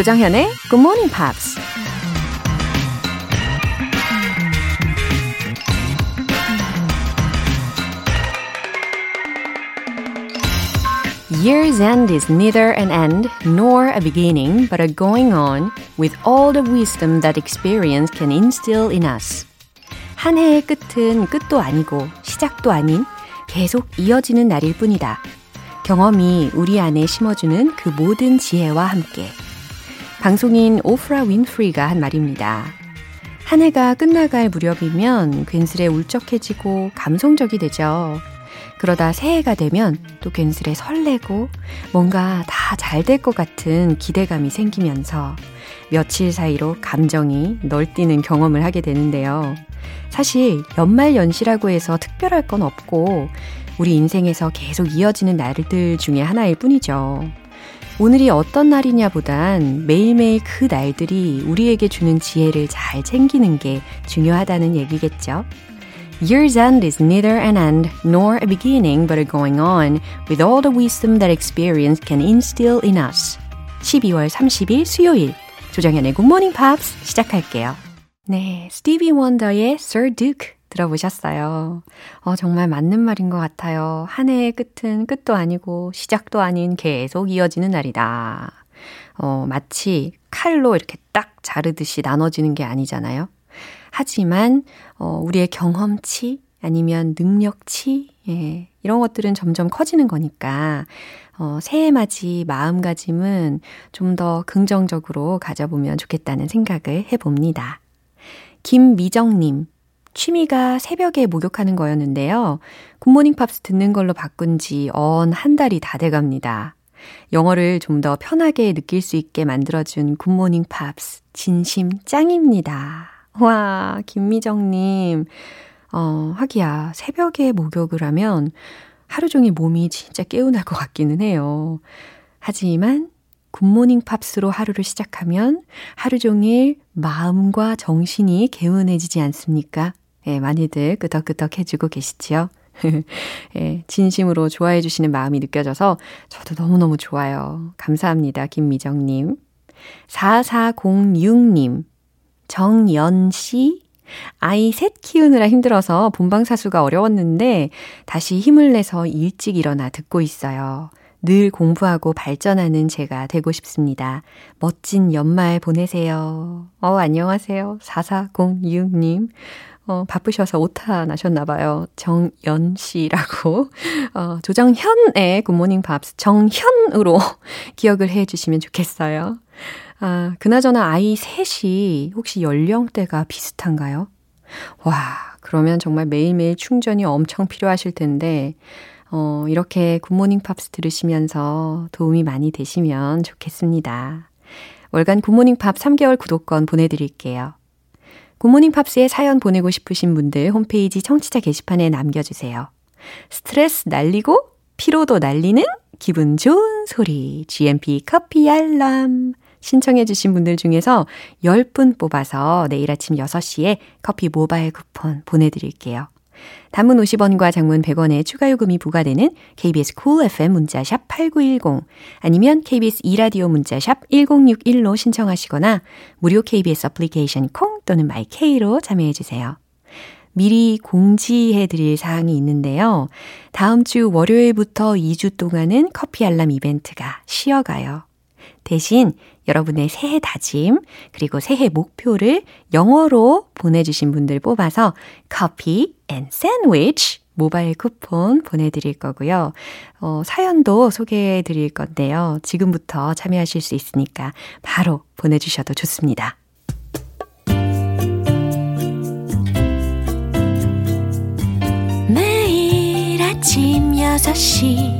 조정현의 Good Morning Pops. Year's end is neither an end nor a beginning, but a going on with all the wisdom that experience can instill in us. 한 해의 끝은 끝도 아니고 시작도 아닌 계속 이어지는 날일 뿐이다. 경험이 우리 안에 심어주는 그 모든 지혜와 함께. 방송인 오프라 윈프리가 한 말입니다. 한 해가 끝나갈 무렵이면 괜스레 울적해지고 감성적이 되죠. 그러다 새해가 되면 또 괜스레 설레고 뭔가 다 잘 될 것 같은 기대감이 생기면서 며칠 사이로 감정이 널뛰는 경험을 하게 되는데요. 사실 연말 연시라고 해서 특별할 건 없고 우리 인생에서 계속 이어지는 날들 중에 하나일 뿐이죠. 오늘이 어떤 날이냐 보단 매일매일 그 날들이 우리에게 주는 지혜를 잘 챙기는 게 중요하다는 얘기겠죠. Year's end is neither an end nor a beginning but a going on with all the wisdom that experience can instill in us. 12월 30일 수요일 조정현의 Morning Pops 시작할게요. 네, 스티비 원더의 Sir Duke 들어보셨어요. 어, 정말 맞는 말인 것 같아요. 한 해의 끝은 끝도 아니고 시작도 아닌 계속 이어지는 날이다. 어, 마치 칼로 이렇게 딱 자르듯이 나눠지는 게 아니잖아요. 하지만 어, 우리의 경험치 아니면 능력치 예, 이런 것들은 점점 커지는 거니까 어, 새해 맞이 마음가짐은 좀 더 긍정적으로 가져보면 좋겠다는 생각을 해봅니다. 김미정님, 취미가 새벽에 목욕하는 거였는데요. 굿모닝 팝스 듣는 걸로 바꾼 지 어언 한 달이 다 돼갑니다. 영어를 좀 더 편하게 느낄 수 있게 만들어준 굿모닝 팝스 진심 짱입니다. 와, 김미정님. 어, 하기야, 새벽에 목욕을 하면 하루 종일 몸이 진짜 개운할 것 같기는 해요. 하지만 굿모닝 팝스로 하루를 시작하면 하루 종일 마음과 정신이 개운해지지 않습니까? 예, 많이들 끄덕끄덕 해주고 계시지요? 예, 진심으로 좋아해 주시는 마음이 느껴져서 저도 너무너무 좋아요. 감사합니다, 김미정님. 4406님. 정연 씨. 아이 셋 키우느라 힘들어서 본방사수가 어려웠는데 다시 힘을 내서 일찍 일어나 듣고 있어요. 늘 공부하고 발전하는 제가 되고 싶습니다. 멋진 연말 보내세요. 어, 안녕하세요. 4406님. 어, 바쁘셔서 오타 나셨나 봐요. 정연 씨라고. 어, 조정현의 굿모닝 밥스 정현으로 기억을 해 주시면 좋겠어요. 아, 그나저나 아이 셋이 혹시 연령대가 비슷한가요? 와, 그러면 정말 매일매일 충전이 엄청 필요하실 텐데, 어, 이렇게 굿모닝 팝스 들으시면서 도움이 많이 되시면 좋겠습니다. 월간 굿모닝 팝스 3개월 구독권 보내드릴게요. 굿모닝 팝스에 사연 보내고 싶으신 분들 홈페이지 청취자 게시판에 남겨주세요. 스트레스 날리고 피로도 날리는 기분 좋은 소리 GMP 커피 알람 신청해 주신 분들 중에서 10분 뽑아서 내일 아침 6시에 커피 모바일 쿠폰 보내드릴게요. 단문 50원과 장문 100원의 추가 요금이 부과되는 KBS Cool FM 문자샵 8910 아니면 KBS e라디오 문자샵 1061로 신청하시거나 무료 KBS 애플리케이션 콩 또는 마이케이로 참여해 주세요. 미리 공지해 드릴 사항이 있는데요. 다음 주 월요일부터 2주 동안은 커피 알람 이벤트가 쉬어가요. 대신 여러분의 새해 다짐, 그리고 새해 목표를 영어로 보내주신 분들 뽑아서 커피 and 샌드위치 모바일 쿠폰 보내드릴 거고요. 어, 사연도 소개해 드릴 건데요. 지금부터 참여하실 수 있으니까 바로 보내주셔도 좋습니다. 매일 아침 6시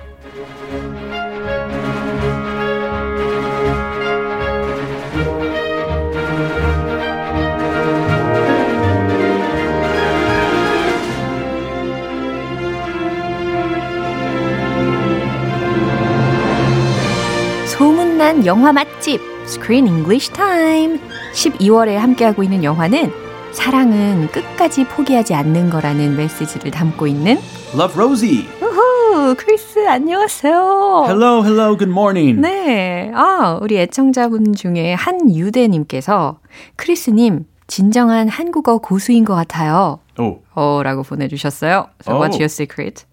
가는 영화 맛집 Screen English Time. 12월에 함께하고 있는 영화는 사랑은 끝까지 포기하지 않는 거라는 메시지를 담고 있는 Love Rosie. 우후, 크리스 안녕하세요. Hello, hello, good morning. 네. 아, 우리 애청자분 중에 한유대님께서 크리스님, 진정한 한국어 고수인 것 같아요. Oh, 어, 라고 보내주셨어요. So what's Oh. your secret?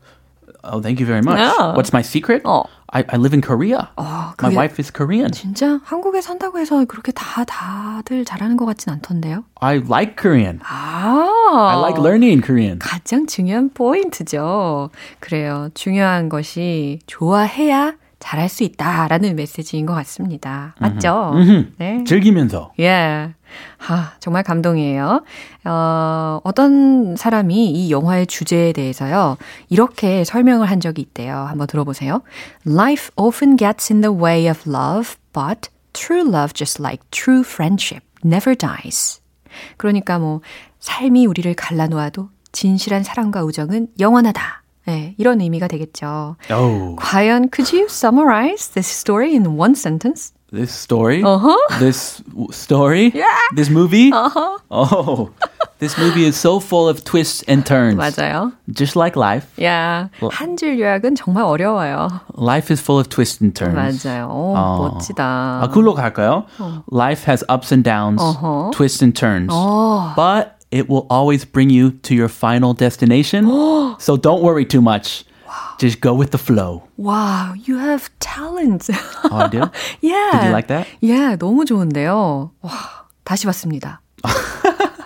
Oh, thank you very much. Yeah. What's my secret? 어. I, I live in Korea. 어, My wife is Korean. 진짜 한국에 산다고 해서 그렇게 다 다들 잘하는 것 같진 않던데요. I like Korean. 아, I like learning Korean. 가장 중요한 포인트죠. 그래요. 중요한 것이 좋아해야 잘할 수 있다라는 메시지인 것 같습니다. 맞죠? 네. 즐기면서. 예. 하, 정말 감동이에요. 어, 어떤 사람이 이 영화의 주제에 대해서요, 이렇게 설명을 한 적이 있대요. 한번 들어보세요. Life often gets in the way of love, but true love, just like true friendship, never dies. 그러니까 뭐, 삶이 우리를 갈라놓아도 진실한 사랑과 우정은 영원하다. 예, 이런 의미가 되겠죠. Oh, 과연, could you summarize this story in one sentence? this story? Uh-huh. This w- story? Yeah. This movie? Uh-huh. Oh, this movie is so full of twists and turns. 맞아요. Just like life. 야, 한 줄 요약은 정말 어려워요. Life is full of twists and turns. 맞아요. 오, 어. 멋지다. 아, 그걸로 갈까요? Life has ups and downs, Uh-huh. twists and turns. 어, But it will always bring you to your final destination. so don't worry too much. Just go with the flow. wow, you have talent. Oh, I do? yeah. Did you like that? yeah, 너무 좋은데요. 와, 다시 봤습니다.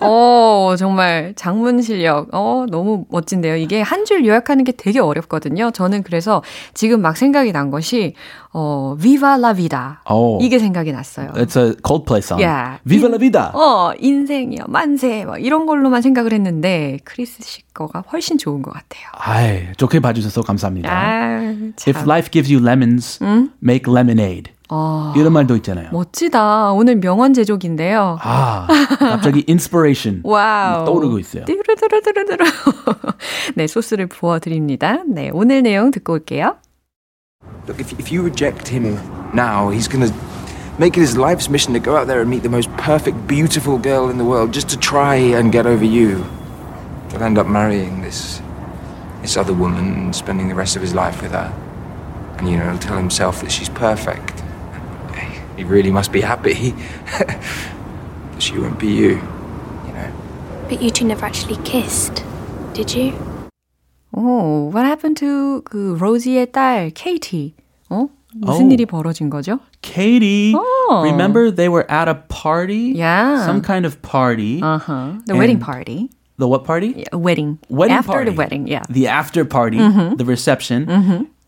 어, 정말 장문 실력. 어, 너무 멋진데요. 이게 한 줄 요약하는 게 되게 어렵거든요. 저는 그래서 지금 막 생각이 난 것이 어, Viva la vida. 어. 이게 생각이 났어요. It's a Coldplay song. Yeah. Viva la vida. 어, 인생이요, 만세, 막 이런 걸로만 생각을 했는데, 크리스 씨 거가 훨씬 좋은 것 같아요. 아이, 좋게 봐주셔서 감사합니다. 아, If 참. life gives you lemons, make lemonade. 어, 이런 말도 있잖아요. 멋지다. 오늘 명언 제조기인데요. 아, 갑자기 inspiration 와우. 떠오르고 있어요. 뚜루루루루루루. 네, 소스를 부어 드립니다. 네, 오늘 내용 듣고 올게요. Look, if, if you reject him now, he's gonna make it his life's mission to go out there and meet the most perfect, beautiful girl in the world just to try and get over you. He'll end up marrying this this other woman and spending the rest of his life with her. And you know, he'll tell himself that she's perfect. He really must be happy. but she won't be you. You know. But you two never actually kissed, did you? 오, what happened to 그 로지의 딸 케이티? 어? 무슨 오. 일이 벌어진 거죠? Katie, Oh. remember they were at a party? Yeah. Some kind of party. Uh-huh. The And- wedding party. The what party? Yeah, wedding. Wedding After party. the wedding, yeah. The after party, Mm-hmm. the reception.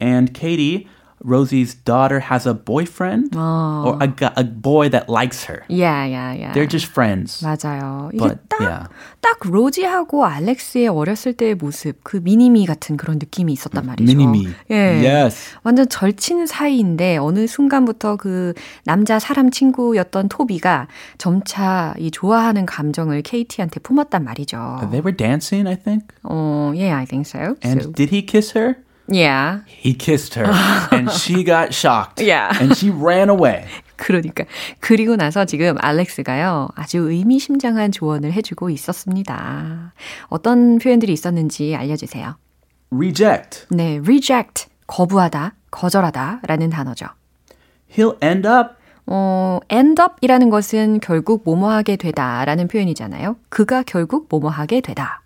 And Katie, Rosie's daughter, has a boyfriend Oh. or a, a boy that likes her. Yeah, yeah, yeah. They're just friends. 맞아요. 이게 But, 딱, yeah. 딱 로지하고 알렉스의 어렸을 때의 모습, 그 미니미 같은 그런 느낌이 있었단 말이죠. Mini-me. 예. Yes. 완전 절친 사이인데 어느 순간부터 그 남자 사람 친구였던 토비가 점차 이 좋아하는 감정을 케이티한테 품었단 말이죠. They were dancing, I think. 어, yeah, I think so. And so, did he kiss her? Yeah. He kissed her. and she got shocked. Yeah. And she ran away. 그러니까 그리고 나서 지금 알렉스가요 아주 의미심장한 조언을 해주고 있었습니다. 어떤 표현들이 있었는지 알려주세요. Reject. 네, reject 거부하다, 거절하다라는 단어죠. He'll end up 어, end up이라는 것은 결국 뭐뭐하게 되다라는 표현이잖아요. 그가 결국 뭐뭐하게 되다.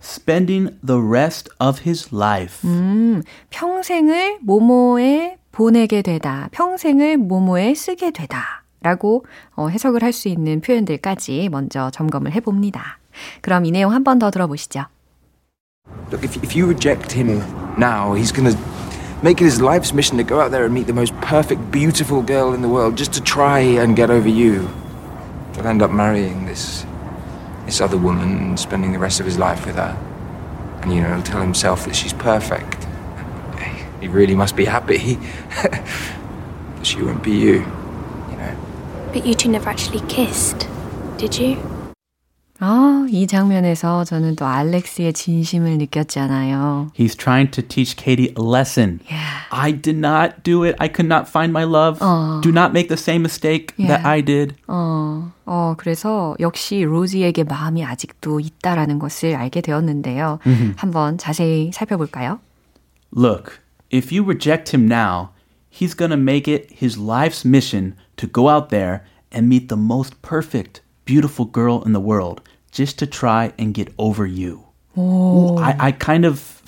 예. spending the rest of his life. 음, 평생을 뭐뭐에 보내게 되다, 평생을 뭐뭐에 쓰게 되다. 라고 어, 해석을 할 수 있는 표현들까지 먼저 점검을 해봅니다. 그럼 이 내용 한 번 더 들어보시죠. Look, if, if you reject him now, he's gonna make it his life's mission to go out there and meet the most perfect, beautiful girl in the world just to try and get over you. He'll end up marrying this this other woman and spending the rest of his life with her. And you know, he'll tell himself that she's perfect. He really must be happy. but she won't be you. You know. But you two never actually kissed, did you? 아, 이 장면에서 저는 또 알렉스의 진심을 느꼈잖아요. He's trying to teach Katie a lesson. Yeah. I did not do it. I could not find my love. Do not make the same mistake that Yeah. I did. 어, 어, 그래서 역시 로지에게 마음이 아직도 있다라는 것을 알게 되었는데요. 한번 자세히 살펴볼까요? Look, if you reject him now, he's going to make it his life's mission to go out there and meet the most perfect, beautiful girl in the world just to try and get over you. I, I kind of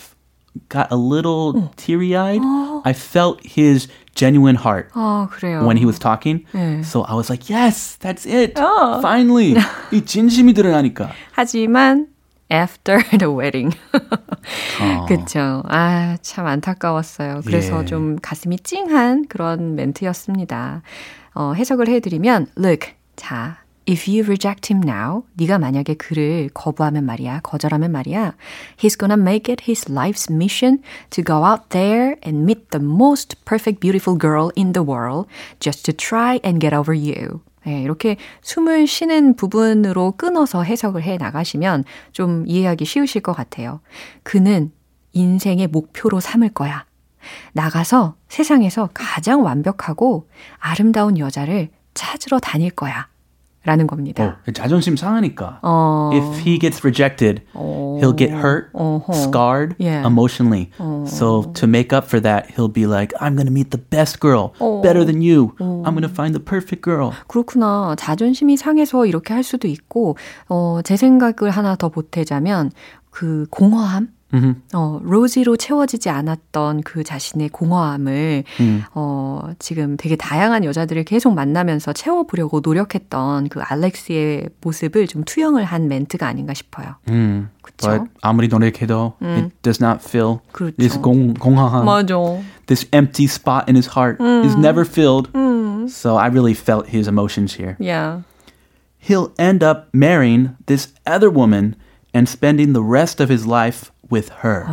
got a little teary eyed. I felt his genuine heart 아, 그래요. when he was talking. 네. So I was like, yes, that's it. Finally. 이 진심이 드러나니까. 하지만 after the wedding. 그쵸. 아, 참 안타까웠어요. 그래서 예. 좀 가슴이 찡한 그런 멘트였습니다. 어, 해석을 해드리면, look, 자, if you reject him now, 네가 만약에 그를 거부하면 말이야, 거절하면 말이야, he's gonna make it his life's mission to go out there and meet the most perfect beautiful girl in the world just to try and get over you. 네, 이렇게 숨을 쉬는 부분으로 끊어서 해석을 해 나가시면 좀 이해하기 쉬우실 것 같아요. 그는 인생의 목표로 삼을 거야. 나가서 세상에서 가장 완벽하고 아름다운 여자를 찾으러 다닐 거야. 라는 겁니다. 어, 자존심 상하니까. 어, If he gets rejected, he'll get hurt, 어허. scarred Yeah. emotionally. So to make up for that, he'll be like, I'm to meet the best girl, better than you. I'm going to find the perfect girl. 그렇구나. 자존심이 상해서 이렇게 할 수도 있고, 어, 제 생각을 하나 더 보태자면, 그 공허함? 어, 로지로 채워지지 않았던 그 자신의 공허함을, 어, 지금 되게 다양한 여자들을 계속 만나면서 채워보려고 노력했던 그 알렉스의 모습을 좀 투영을 한 멘트가 아닌가 싶어요. Mm. 그쵸? But 아무리 노력해도 it does not fill 그렇죠. this 공, 공허함, 맞아. this empty spot in his heart is never filled. So I really felt his emotions here. Yeah. He'll end up marrying this other woman and spending the rest of his life with her.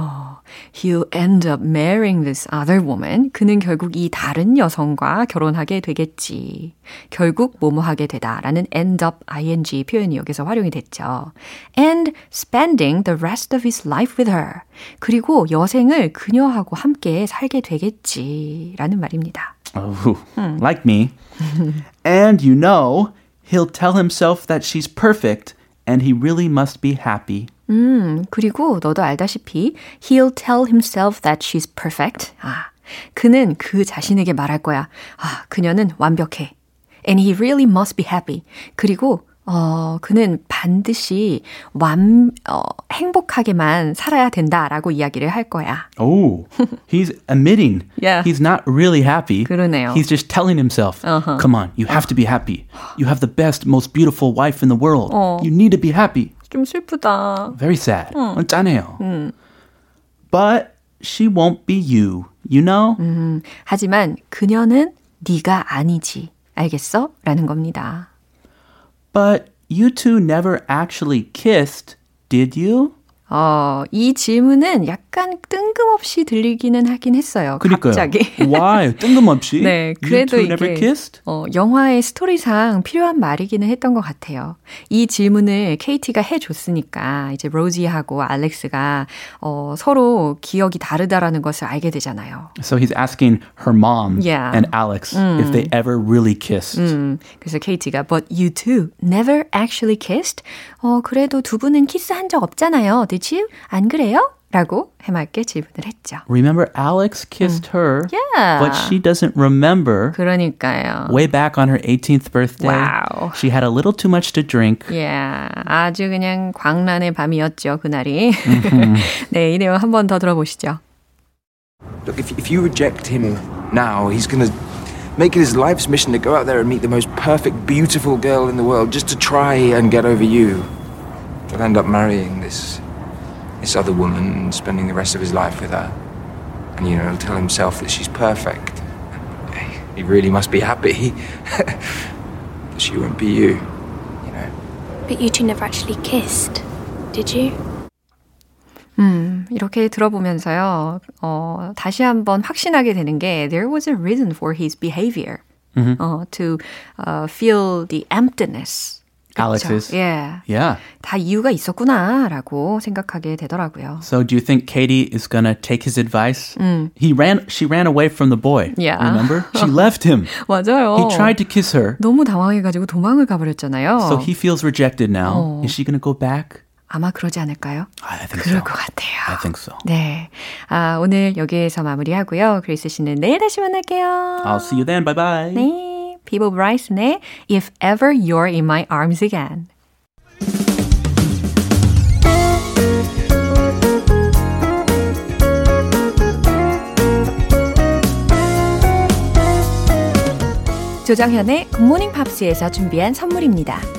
He'll end up marrying this other woman. 그는 결국 이 다른 여성과 결혼하게 되겠지. 결국 뭐뭐하게 되다라는 end up ing 표현이 여기서 활용이 됐죠. And spending the rest of his life with her. 그리고 여생을 그녀하고 함께 살게 되겠지라는 말입니다. Oh, like me. and you know, he'll tell himself that she's perfect and he really must be happy. 음, 그리고 너도 알다시피 he'll tell himself that she's perfect. 아, 그는 그 자신에게 말할 거야. 아, 그녀는 완벽해. And he really must be happy. 그리고 어, 그는 반드시 완, 어, 행복하게만 살아야 된다라고 이야기를 할 거야. Oh, he's admitting Yeah. he's not really happy. 그러네요. He's just telling himself, come on, you have to be happy. You have the best, most beautiful wife in the world. You need to be happy. 좀 슬프다. Very sad. 짠해요. But she won't be you, you know? 하지만 그녀는 네가 아니지. 알겠어? 라는 겁니다. But you two never actually kissed, did you? 어, 이 질문은 약간 뜬금없이 들리기는 하긴 했어요. 그러니까요. 갑자기. Why? 뜬금없이? 네, 그래도 이게 kissed? 어, 영화의 스토리상 필요한 말이기는 했던 것 같아요. 이 질문을 케이티가 해줬으니까 이제 로지하고 알렉스가 어, 서로 기억이 다르다라는 것을 알게 되잖아요. So he's asking her mom Yeah. and Alex if they ever really kissed. 음, 그래서 케이티가 But you two never actually kissed? 어, 그래도 두 분은 키스한 적 없잖아요. Did you? 안 그래요? 라고 해맑게 질문을 했죠. Remember, Alex kissed her, Yeah. but she doesn't remember. 그러니까요. Way back on her 18th birthday, Wow. she had a little too much to drink. Yeah, 아주 그냥 광란의 밤이었죠, 그날이. 네, 이 내용 한 번 더 들어보시죠. Look, if, if you reject him now, he's gonna make it his life's mission to go out there and meet the most perfect, beautiful girl in the world just to try and get over you. He'll end up marrying this this other woman and spending the rest of his life with her. And you know, he'll tell himself that she's perfect. He really must be happy. she won't be you. You know. But you two never actually kissed, did you? 음, 이렇게 들어보면서요, 어, 다시 한번 확신하게 되는 게, there was a reason for his behavior. 어, to uh, feel the emptiness. Alex's. 예. Yeah. 다 이유가 있었구나라고 생각하게 되더라고요. So do you think Katie is gonna take his advice? He ran. She ran away from the boy. Yeah. Remember? She left him. 맞아요. He tried to kiss her. 너무 당황해가지고 도망을 가버렸잖아요. So he feels rejected now. 어. Is she gonna go back? 아마 그러지 않을까요? I think 그럴 so. 것 같아요. So. 네. 아, 오늘 여기에서 마무리하고요. 그리스 씨는 내일 다시 만날게요. I'll see you then. Bye bye. 네. 비보 브라이슨의 If Ever You're in My Arms Again. 조정현의 굿모닝 팝스에서 준비한 선물입니다.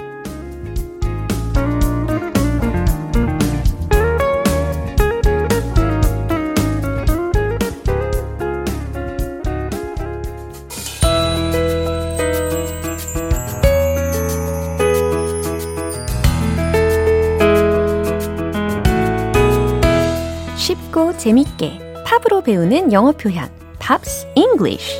재밌게 팝으로 배우는 영어 표현 Pops English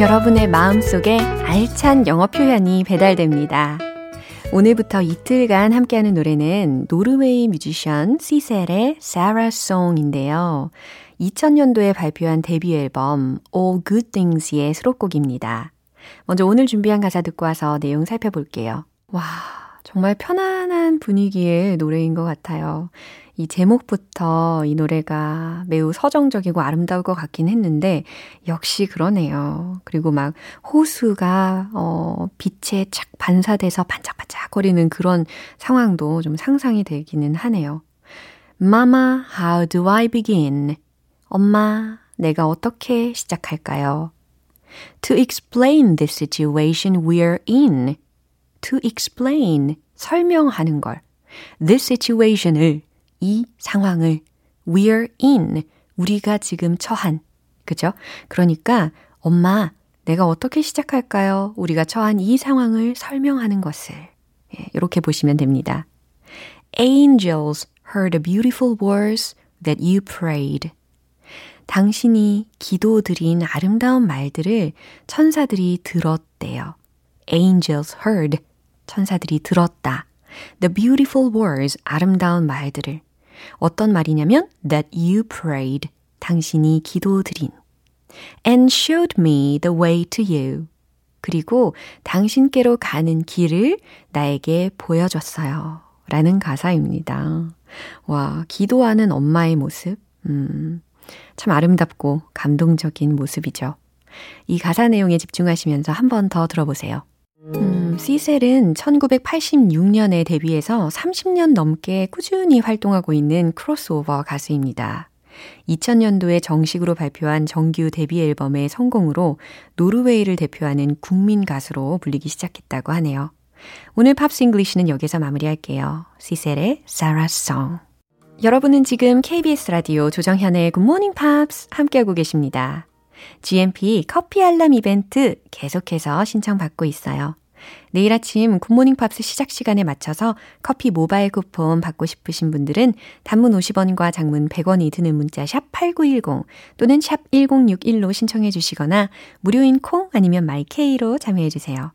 여러분의 마음속에 알찬 영어 표현이 배달됩니다. 오늘부터 이틀간 함께하는 노래는 노르웨이 뮤지션 시셀의 Sarah's Song인데요. 2000년도에 발표한 데뷔 앨범 All Good Things의 수록곡입니다. 먼저 오늘 준비한 가사 듣고 와서 내용 살펴볼게요. 와, 정말 편안한 분위기의 노래인 것 같아요. 이 제목부터 이 노래가 매우 서정적이고 아름다울 것 같긴 했는데 역시 그러네요. 그리고 막 호수가 어 빛에 착 반사돼서 반짝반짝 거리는 그런 상황도 좀 상상이 되기는 하네요. Mama, how do I begin? 엄마, 내가 어떻게 시작할까요? To explain this situation we're in. To explain, 설명하는 걸. This situation을, 이 상황을, we're in, 우리가 지금 처한. 그죠? 그러니까, 엄마, 내가 어떻게 시작할까요? 우리가 처한 이 상황을 설명하는 것을. 예, 이렇게 보시면 됩니다. Angels heard the beautiful words that you prayed. 당신이 기도드린 아름다운 말들을 천사들이 들었대요. Angels heard. 천사들이 들었다. The beautiful words. 아름다운 말들을. 어떤 말이냐면 that you prayed. 당신이 기도드린. And showed me the way to you. 그리고 당신께로 가는 길을 나에게 보여줬어요. 라는 가사입니다. 와, 기도하는 엄마의 모습. 음, 참 아름답고 감동적인 모습이죠. 이 가사 내용에 집중하시면서 한 번 더 들어보세요. 음, 시셀은 1986년에 데뷔해서 30년 넘게 꾸준히 활동하고 있는 크로스오버 가수입니다. 2000년도에 정식으로 발표한 정규 데뷔 앨범의 성공으로 노르웨이를 대표하는 국민 가수로 불리기 시작했다고 하네요. 오늘 Pops English는 여기서 마무리할게요. 시셀의 Song. 여러분은 지금 KBS 라디오 조정현의 굿모닝 팝스 함께하고 계십니다. GMP 커피 알람 이벤트 계속해서 신청받고 있어요. 내일 아침 굿모닝 팝스 시작 시간에 맞춰서 커피 모바일 쿠폰 받고 싶으신 분들은 단문 50원과 장문 100원이 드는 문자 샵 8910 또는 샵 1061로 신청해 주시거나 무료인 콩 아니면 마이케이로 참여해 주세요.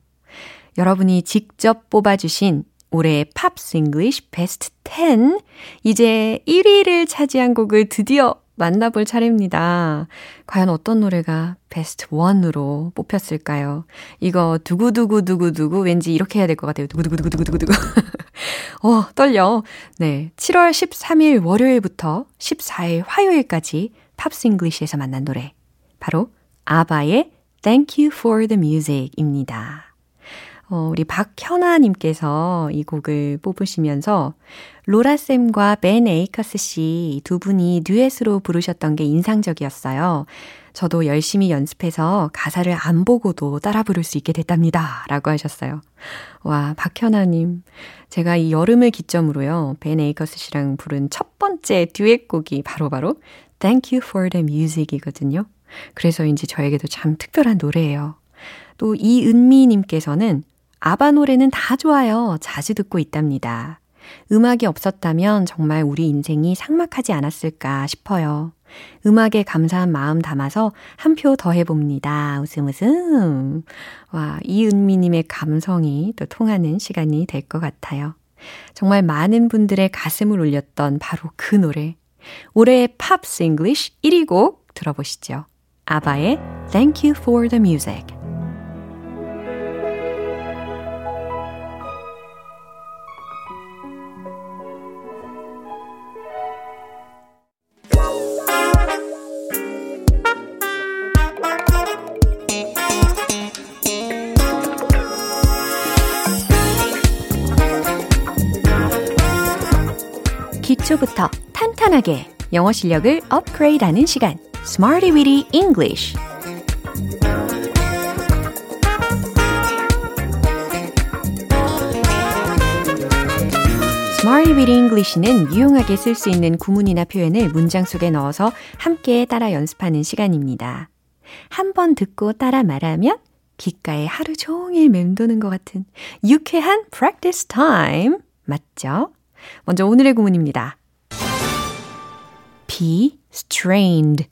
여러분이 직접 뽑아주신 올해 Pops English 베스트 10 이제 1위를 차지한 곡을 드디어 만나볼 차례입니다. 과연 어떤 노래가 베스트 1으로 뽑혔을까요? 이거 두구두구두구두구 왠지 이렇게 해야 될 것 같아요. 두구두구두구두구두구. 어, 떨려. 네. 7월 13일 월요일부터 14일 화요일까지 Pops English에서 만난 노래. 바로 아바의 Thank You for the Music입니다. 어, 우리 박현아님께서 이 곡을 뽑으시면서 로라쌤과 벤 에이커스 씨 두 분이 듀엣으로 부르셨던 게 인상적이었어요. 저도 열심히 연습해서 가사를 안 보고도 따라 부를 수 있게 됐답니다. 라고 하셨어요. 와, 박현아님. 제가 이 여름을 기점으로요, 벤 에이커스 씨랑 부른 첫 번째 듀엣곡이 바로바로 바로 Thank You for the Music 이거든요. 그래서인지 저에게도 참 특별한 노래예요. 또 이은미님께서는 아바 노래는 다 좋아요. 자주 듣고 있답니다. 음악이 없었다면 정말 우리 인생이 삭막하지 않았을까 싶어요. 음악에 감사한 마음 담아서 한 표 더 해봅니다. 웃음 웃음. 와, 이은미님의 감성이 또 통하는 시간이 될 것 같아요. 정말 많은 분들의 가슴을 울렸던 바로 그 노래. 올해의 Pops English 1위 곡 들어보시죠. 아바의 Thank You for the Music. 탄탄하게 영어 실력을 업그레이드하는 시간, Smarty Weedy English. Smarty Weedy English는 유용하게 쓸 수 있는 구문이나 표현을 문장 속에 넣어서 함께 따라 연습하는 시간입니다. 한 번 듣고 따라 말하면 귓가에 하루 종일 맴도는 것 같은 유쾌한 practice time. 맞죠? 먼저 오늘의 구문입니다. Be strained.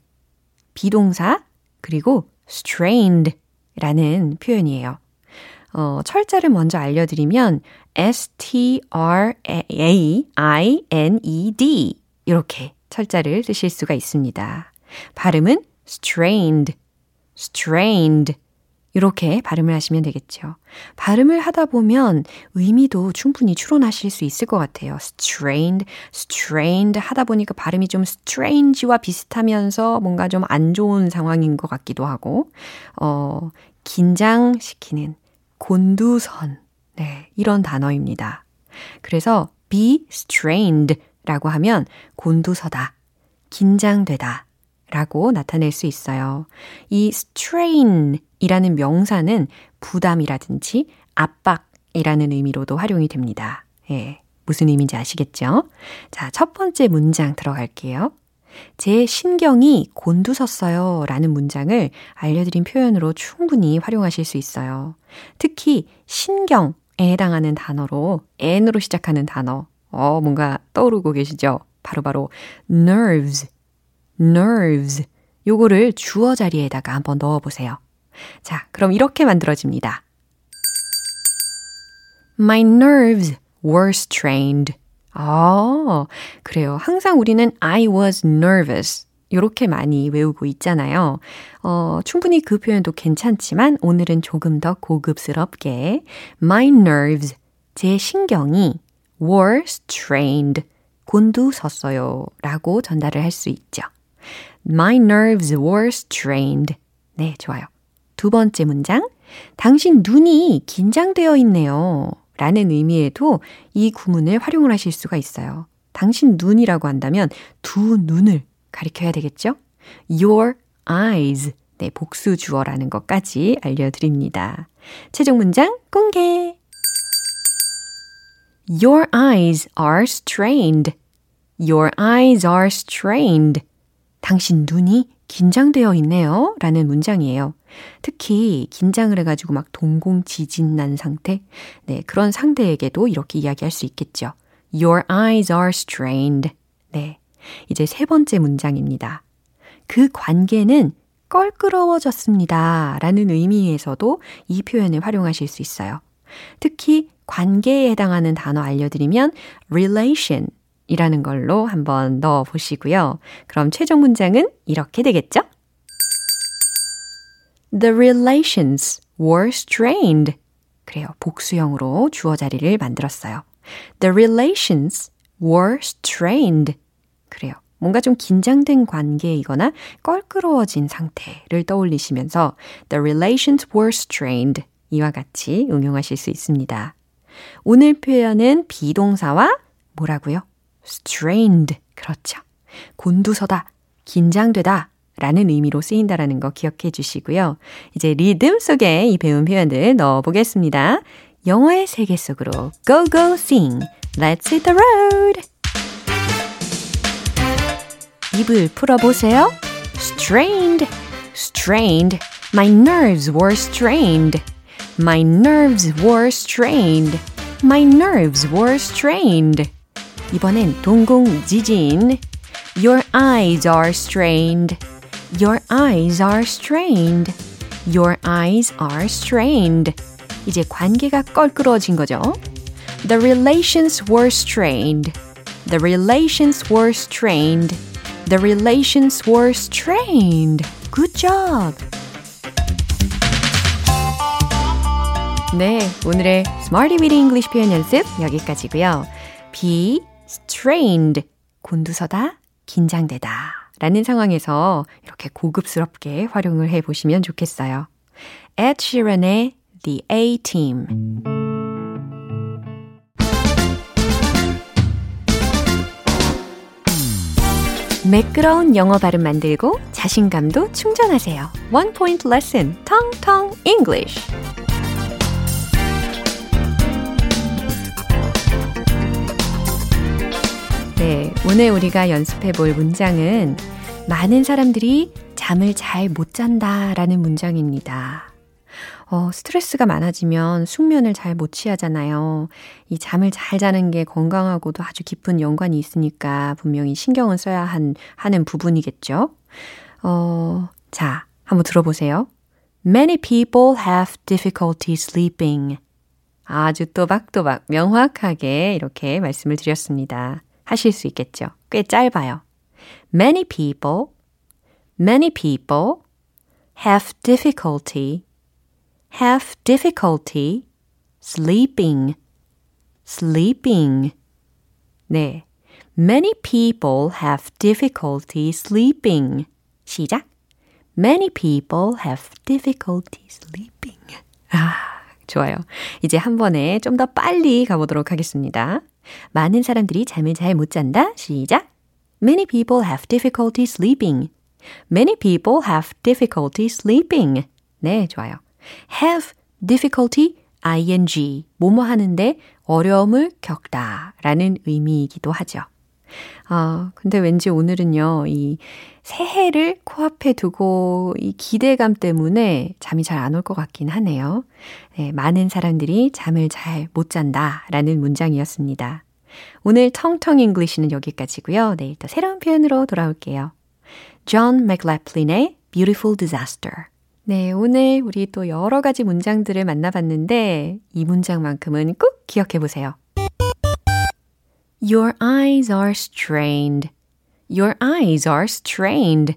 비동사 그리고 strained 라는 표현이에요. 어, 철자를 먼저 알려드리면 S-T-R-A-I-N-E-D 이렇게 철자를 쓰실 수가 있습니다. 발음은 strained, strained 이렇게 발음을 하시면 되겠죠. 발음을 하다 보면 의미도 충분히 추론하실 수 있을 것 같아요. strained, strained 하다 보니까 발음이 좀 strange와 비슷하면서 뭔가 좀 안 좋은 상황인 것 같기도 하고, 어, 긴장시키는 곤두선. 네, 이런 단어입니다. 그래서 be strained 라고 하면 곤두서다, 긴장되다 라고 나타낼 수 있어요. 이 strain 이라는 명사는 부담이라든지 압박이라는 의미로도 활용이 됩니다. 예. 무슨 의미인지 아시겠죠? 자, 첫 번째 문장 들어갈게요. 제 신경이 곤두섰어요 라는 문장을 알려드린 표현으로 충분히 활용하실 수 있어요. 특히 신경에 해당하는 단어로 N으로 시작하는 단어, 어, 뭔가 떠오르고 계시죠? 바로바로 바로 nerves, nerves. 요거를 주어 자리에다가 한번 넣어 보세요. 자, 그럼 이렇게 만들어집니다. My nerves were strained. 아, 그래요. 항상 우리는 I was nervous. 이렇게 많이 외우고 있잖아요. 어, 충분히 그 표현도 괜찮지만 오늘은 조금 더 고급스럽게 My nerves, 제 신경이 were strained, 곤두섰어요 라고 전달을 할 수 있죠. My nerves were strained. 네, 좋아요. 두 번째 문장. 당신 눈이 긴장되어 있네요. 라는 의미에도 이 구문을 활용을 하실 수가 있어요. 당신 눈이라고 한다면 두 눈을 가리켜야 되겠죠? Your eyes. 네, 복수 주어라는 것까지 알려드립니다. 최종 문장 공개. Your eyes are strained. Your eyes are strained. 당신 눈이 긴장되어 있네요. 라는 문장이에요. 특히 긴장을 해가지고 막 동공 지진 난 상태. 네, 그런 상대에게도 이렇게 이야기할 수 있겠죠. Your eyes are strained. 네. 이제 세 번째 문장입니다. 그 관계는 껄끄러워졌습니다. 라는 의미에서도 이 표현을 활용하실 수 있어요. 특히 관계에 해당하는 단어 알려드리면 relation 이라는 걸로 한번 넣어 보시고요. 그럼 최종 문장은 이렇게 되겠죠? The relations were strained. 그래요. 복수형으로 주어 자리를 만들었어요. The relations were strained. 그래요. 뭔가 좀 긴장된 관계이거나 껄끄러워진 상태를 떠올리시면서 The relations were strained. 이와 같이 응용하실 수 있습니다. 오늘 표현은 비동사와 뭐라고요? Strained. 그렇죠. 곤두서다, 긴장되다 라는 의미로 쓰인다라는 거 기억해 주시고요. 이제 리듬 속에 이 배운 표현들 넣어 보겠습니다. 영어의 세계 속으로 go go sing. Let's hit the road. 입을 풀어 보세요. strained, strained. My nerves were strained. My nerves were strained. My nerves were strained. 이번엔 동공 지진. Your eyes are strained. Your eyes are strained. Your eyes are strained. 이제 관계가 껄끄러워진 거죠. The relations were strained. The relations were strained. The relations were strained. Good job. 네, 오늘의 Smarty Weedy English 표현 연습 여기까지고요. be strained, 곤두서다, 긴장되다 라는 상황에서 이렇게 고급스럽게 활용을 해 보시면 좋겠어요. Ed Sheeran의 The A-Team 매끄러운 영어 발음 만들고 자신감도 충전하세요. One Point Lesson, Tong Tong English 네, 오늘 우리가 연습해 볼 문장은 많은 사람들이 잠을 잘 못 잔다 라는 문장입니다. 어, 스트레스가 많아지면 숙면을 잘 못 취하잖아요. 이 잠을 잘 자는 게 건강하고도 아주 깊은 연관이 있으니까 분명히 신경을 써야 한, 하는 부분이겠죠. 어, 자, 한번 들어보세요. Many people have difficulty sleeping. 아주 또박또박 명확하게 이렇게 말씀을 드렸습니다. 하실 수 있겠죠. 꽤 짧아요. Many people, many people have difficulty, have difficulty sleeping, sleeping. 네. Many people have difficulty sleeping. 시작. Many people have difficulty sleeping. 아, 좋아요. 이제 한 번에 좀 더 빨리 가보도록 하겠습니다. 많은 사람들이 잠을 잘 못 잔다. 시작. Many people have difficulty sleeping. Many people have difficulty sleeping. 네, 좋아요. have difficulty ing 뭐뭐 하는데 어려움을 겪다 라는 의미이기도 하죠. 아, 근데 왠지 오늘은요, 이 새해를 코앞에 두고 이 기대감 때문에 잠이 잘 안 올 것 같긴 하네요. 네, 많은 사람들이 잠을 잘 못 잔다 라는 문장이었습니다. 오늘 텅텅 English는 여기까지고요. 내일 또 새로운 표현으로 돌아올게요. 존 맥래플린의 Beautiful Disaster. 네, 오늘 우리 또 여러 가지 문장들을 만나봤는데 이 문장만큼은 꼭 기억해 보세요. Your eyes are strained. Your eyes are strained.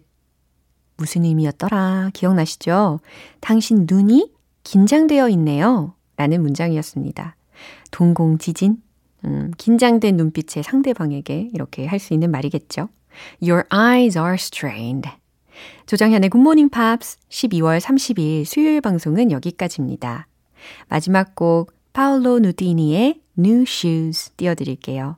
무슨 의미였더라? 기억나시죠? 당신 눈이 긴장되어 있네요. 라는 문장이었습니다. 동공 지진, 음, 긴장된 눈빛의 상대방에게 이렇게 할 수 있는 말이겠죠. Your eyes are strained. 조정현의 굿모닝 팝스 12월 30일 수요일 방송은 여기까지입니다. 마지막 곡 파울로 누디니의 New Shoes 띄워드릴게요.